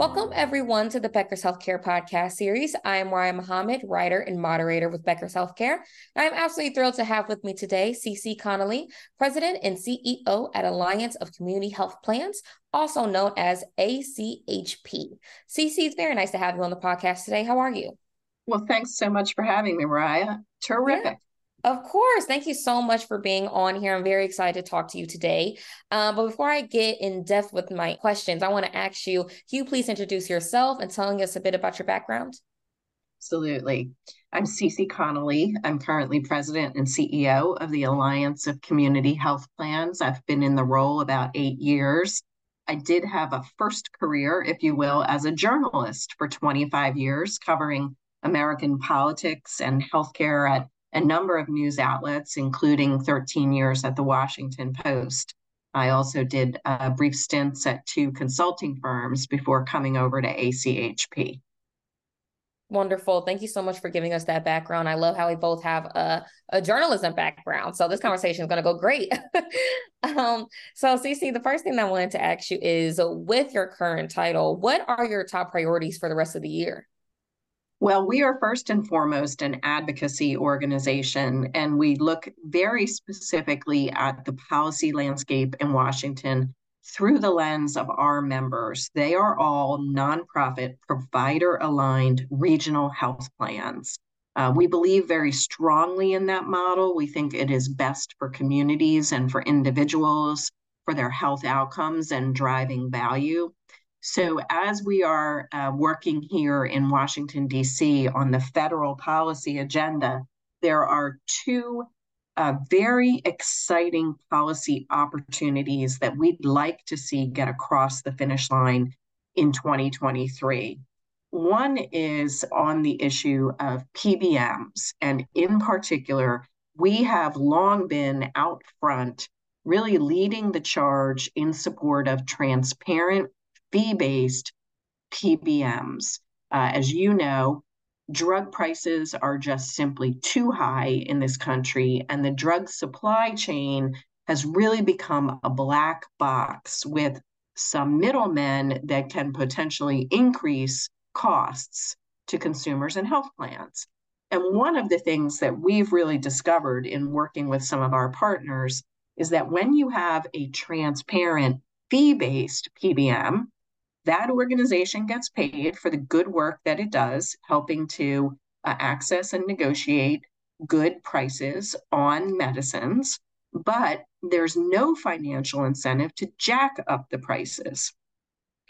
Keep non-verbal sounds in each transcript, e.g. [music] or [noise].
Welcome, everyone, to the Becker's Healthcare podcast series. I am Mariah Muhammad, writer and moderator with Becker's Healthcare. I'm absolutely thrilled to have with me today Ceci Connolly, President and CEO at Alliance of Community Health Plans, also known as ACHP. Ceci, it's very nice to have you on the podcast today. How are you? Well, thanks so much for having me, Mariah. Terrific. Yeah. Of course. Thank you so much for being on here. I'm very excited to talk to you today. Um, but before I get in depth with my questions, I want to ask you, can you please introduce yourself and telling us a bit about your background? Absolutely. I'm Ceci Connolly. I'm currently president and CEO of the Alliance of Community Health Plans. I've been in the role about eight years. I did have a first career, if you will, as a journalist for 25 years, covering American politics and healthcare at a number of news outlets, including 13 years at the Washington Post. I also did uh, brief stints at two consulting firms before coming over to ACHP. Wonderful. Thank you so much for giving us that background. I love how we both have a, a journalism background. So this conversation is going to go great. [laughs] um, so Ceci, the first thing I wanted to ask you is with your current title, what are your top priorities for the rest of the year? Well, we are first and foremost an advocacy organization, and we look very specifically at the policy landscape in Washington through the lens of our members. They are all nonprofit, provider aligned regional health plans. Uh, we believe very strongly in that model. We think it is best for communities and for individuals for their health outcomes and driving value. So, as we are uh, working here in Washington, D.C., on the federal policy agenda, there are two uh, very exciting policy opportunities that we'd like to see get across the finish line in 2023. One is on the issue of PBMs, and in particular, we have long been out front, really leading the charge in support of transparent fee based PBMs. Uh, as you know, drug prices are just simply too high in this country, and the drug supply chain has really become a black box with some middlemen that can potentially increase costs to consumers and health plans. And one of the things that we've really discovered in working with some of our partners is that when you have a transparent fee based PBM, that organization gets paid for the good work that it does, helping to uh, access and negotiate good prices on medicines, but there's no financial incentive to jack up the prices.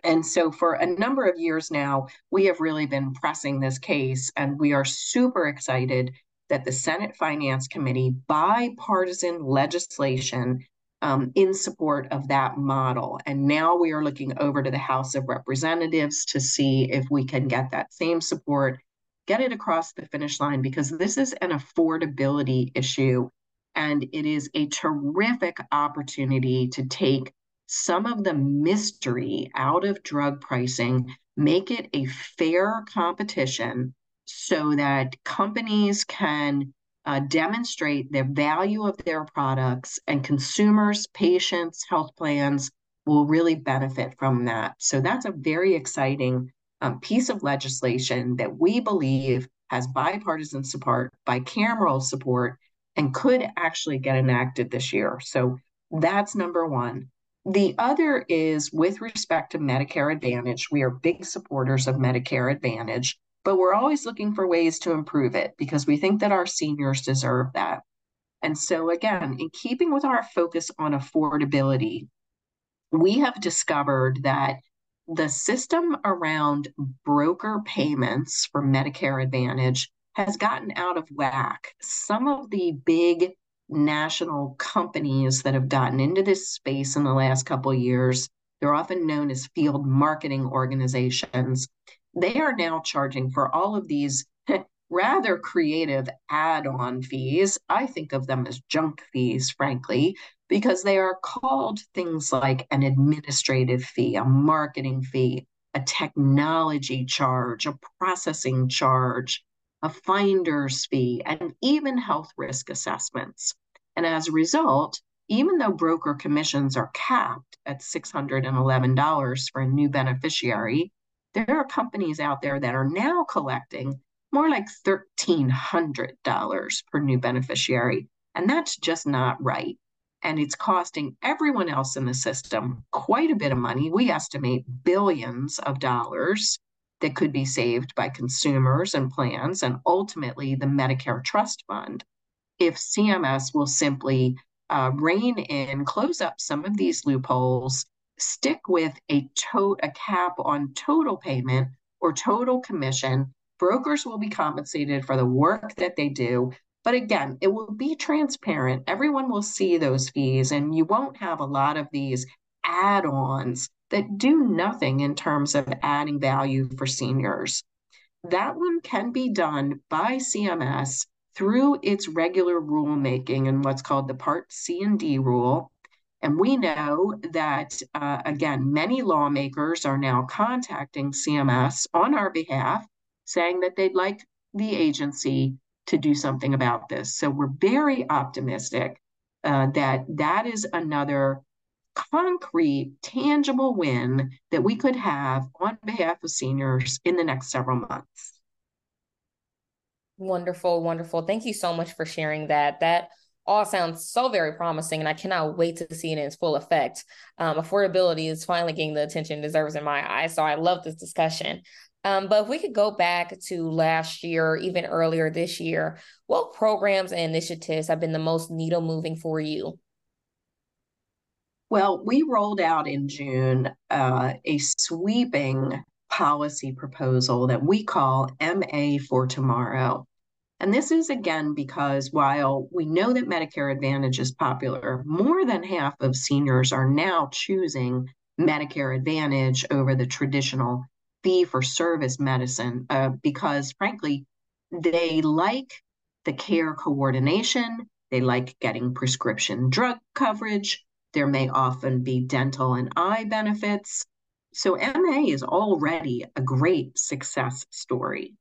And so, for a number of years now, we have really been pressing this case, and we are super excited that the Senate Finance Committee, bipartisan legislation, um, in support of that model. And now we are looking over to the House of Representatives to see if we can get that same support, get it across the finish line, because this is an affordability issue. And it is a terrific opportunity to take some of the mystery out of drug pricing, make it a fair competition so that companies can uh, demonstrate the value of their products, and consumers, patients, health plans will really benefit from that. So that's a very exciting um, piece of legislation that we believe has bipartisan support, bicameral support, and could actually get enacted this year. So that's number one. The other is with respect to Medicare Advantage. We are big supporters of Medicare Advantage but we're always looking for ways to improve it because we think that our seniors deserve that. And so, again, in keeping with our focus on affordability, we have discovered that the system around broker payments for Medicare Advantage has gotten out of whack. Some of the big national companies that have gotten into this space in the last couple years They're often known as field marketing organizations. They are now charging for all of these [laughs] rather creative add on fees. I think of them as junk fees, frankly, because they are called things like an administrative fee, a marketing fee, a technology charge, a processing charge, a finder's fee, and even health risk assessments. And as a result, even though broker commissions are capped at $611 for a new beneficiary, there are companies out there that are now collecting more like $1,300 per new beneficiary. And that's just not right. And it's costing everyone else in the system quite a bit of money. We estimate billions of dollars that could be saved by consumers and plans, and ultimately the Medicare Trust Fund. If CMS will simply uh, rein in, close up some of these loopholes, stick with a, to- a cap on total payment or total commission, Brokers will be compensated for the work that they do. But again, it will be transparent. Everyone will see those fees, and you won't have a lot of these add ons that do nothing in terms of adding value for seniors. That one can be done by CMS through its regular rulemaking and what's called the Part C and D rule. And we know that, uh, again, many lawmakers are now contacting CMS on our behalf saying that they'd like the agency to do something about this. So we're very optimistic uh, that that is another concrete, tangible win that we could have on behalf of seniors in the next several months. Wonderful, wonderful. Thank you so much for sharing that. That all sounds so very promising, and I cannot wait to see it in its full effect. Um, affordability is finally getting the attention it deserves in my eyes. So I love this discussion. Um, but if we could go back to last year, even earlier this year, what programs and initiatives have been the most needle moving for you? Well, we rolled out in June uh, a sweeping policy proposal that we call MA for Tomorrow. And this is again because while we know that Medicare Advantage is popular, more than half of seniors are now choosing Medicare Advantage over the traditional fee for service medicine uh, because, frankly, they like the care coordination, they like getting prescription drug coverage. There may often be dental and eye benefits. So, MA is already a great success story.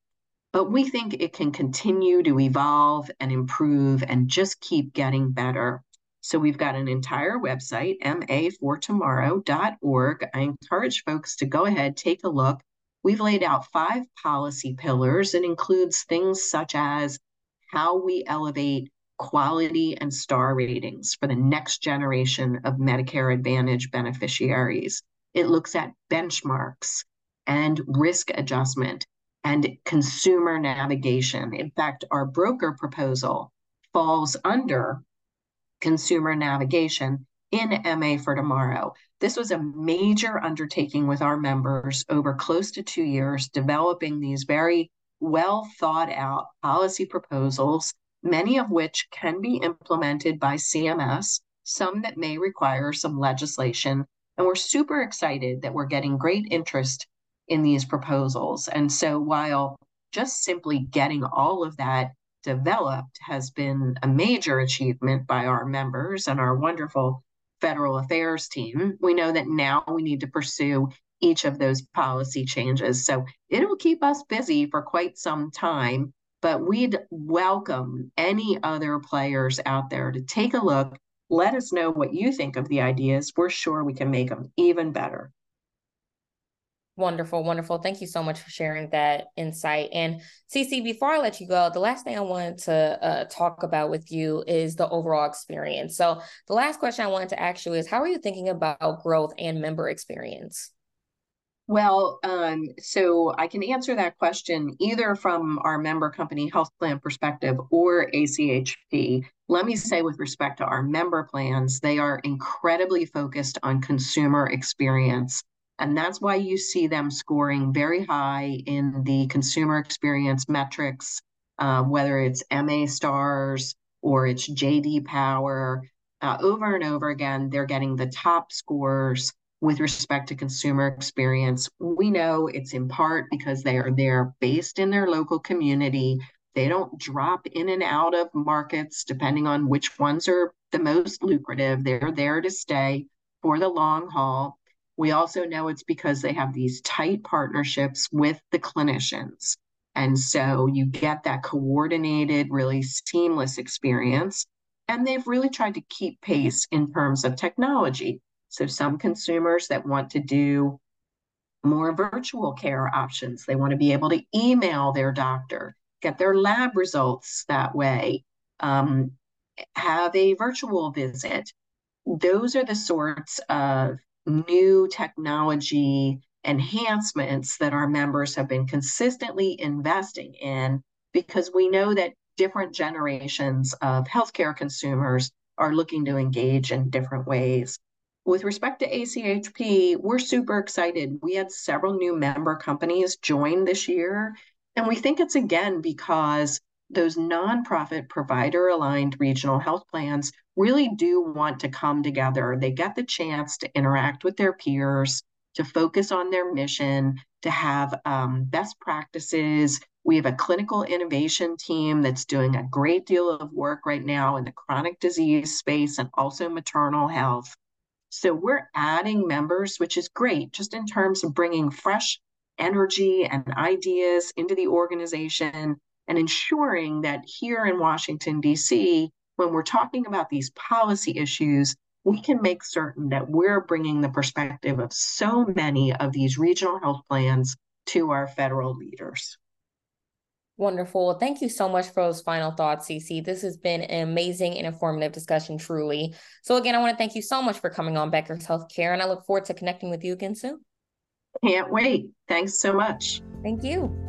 But we think it can continue to evolve and improve and just keep getting better. So we've got an entire website, mafortomorrow.org. I encourage folks to go ahead, take a look. We've laid out five policy pillars. It includes things such as how we elevate quality and star ratings for the next generation of Medicare Advantage beneficiaries. It looks at benchmarks and risk adjustment and consumer navigation. In fact, our broker proposal falls under consumer navigation in MA for Tomorrow. This was a major undertaking with our members over close to two years, developing these very well thought out policy proposals, many of which can be implemented by CMS, some that may require some legislation. And we're super excited that we're getting great interest in these proposals. And so while just simply getting all of that developed has been a major achievement by our members and our wonderful federal affairs team. We know that now we need to pursue each of those policy changes. So it'll keep us busy for quite some time, but we'd welcome any other players out there to take a look. Let us know what you think of the ideas. We're sure we can make them even better. Wonderful, wonderful. Thank you so much for sharing that insight. And Ceci, before I let you go, the last thing I wanted to uh, talk about with you is the overall experience. So, the last question I wanted to ask you is how are you thinking about growth and member experience? Well, um, so I can answer that question either from our member company health plan perspective or ACHP. Let me say, with respect to our member plans, they are incredibly focused on consumer experience. And that's why you see them scoring very high in the consumer experience metrics, uh, whether it's MA stars or it's JD Power. Uh, over and over again, they're getting the top scores with respect to consumer experience. We know it's in part because they are there based in their local community. They don't drop in and out of markets depending on which ones are the most lucrative. They're there to stay for the long haul. We also know it's because they have these tight partnerships with the clinicians. And so you get that coordinated, really seamless experience. And they've really tried to keep pace in terms of technology. So some consumers that want to do more virtual care options, they want to be able to email their doctor, get their lab results that way, um, have a virtual visit. Those are the sorts of new technology enhancements that our members have been consistently investing in because we know that different generations of healthcare consumers are looking to engage in different ways. With respect to ACHP, we're super excited. We had several new member companies join this year, and we think it's again because those nonprofit provider aligned regional health plans really do want to come together. They get the chance to interact with their peers, to focus on their mission, to have um, best practices. We have a clinical innovation team that's doing a great deal of work right now in the chronic disease space and also maternal health. So we're adding members, which is great, just in terms of bringing fresh energy and ideas into the organization and ensuring that here in Washington, D.C., when we're talking about these policy issues, we can make certain that we're bringing the perspective of so many of these regional health plans to our federal leaders. Wonderful. Thank you so much for those final thoughts, Ceci. This has been an amazing and informative discussion, truly. So, again, I want to thank you so much for coming on Becker's Healthcare, and I look forward to connecting with you again soon. Can't wait. Thanks so much. Thank you.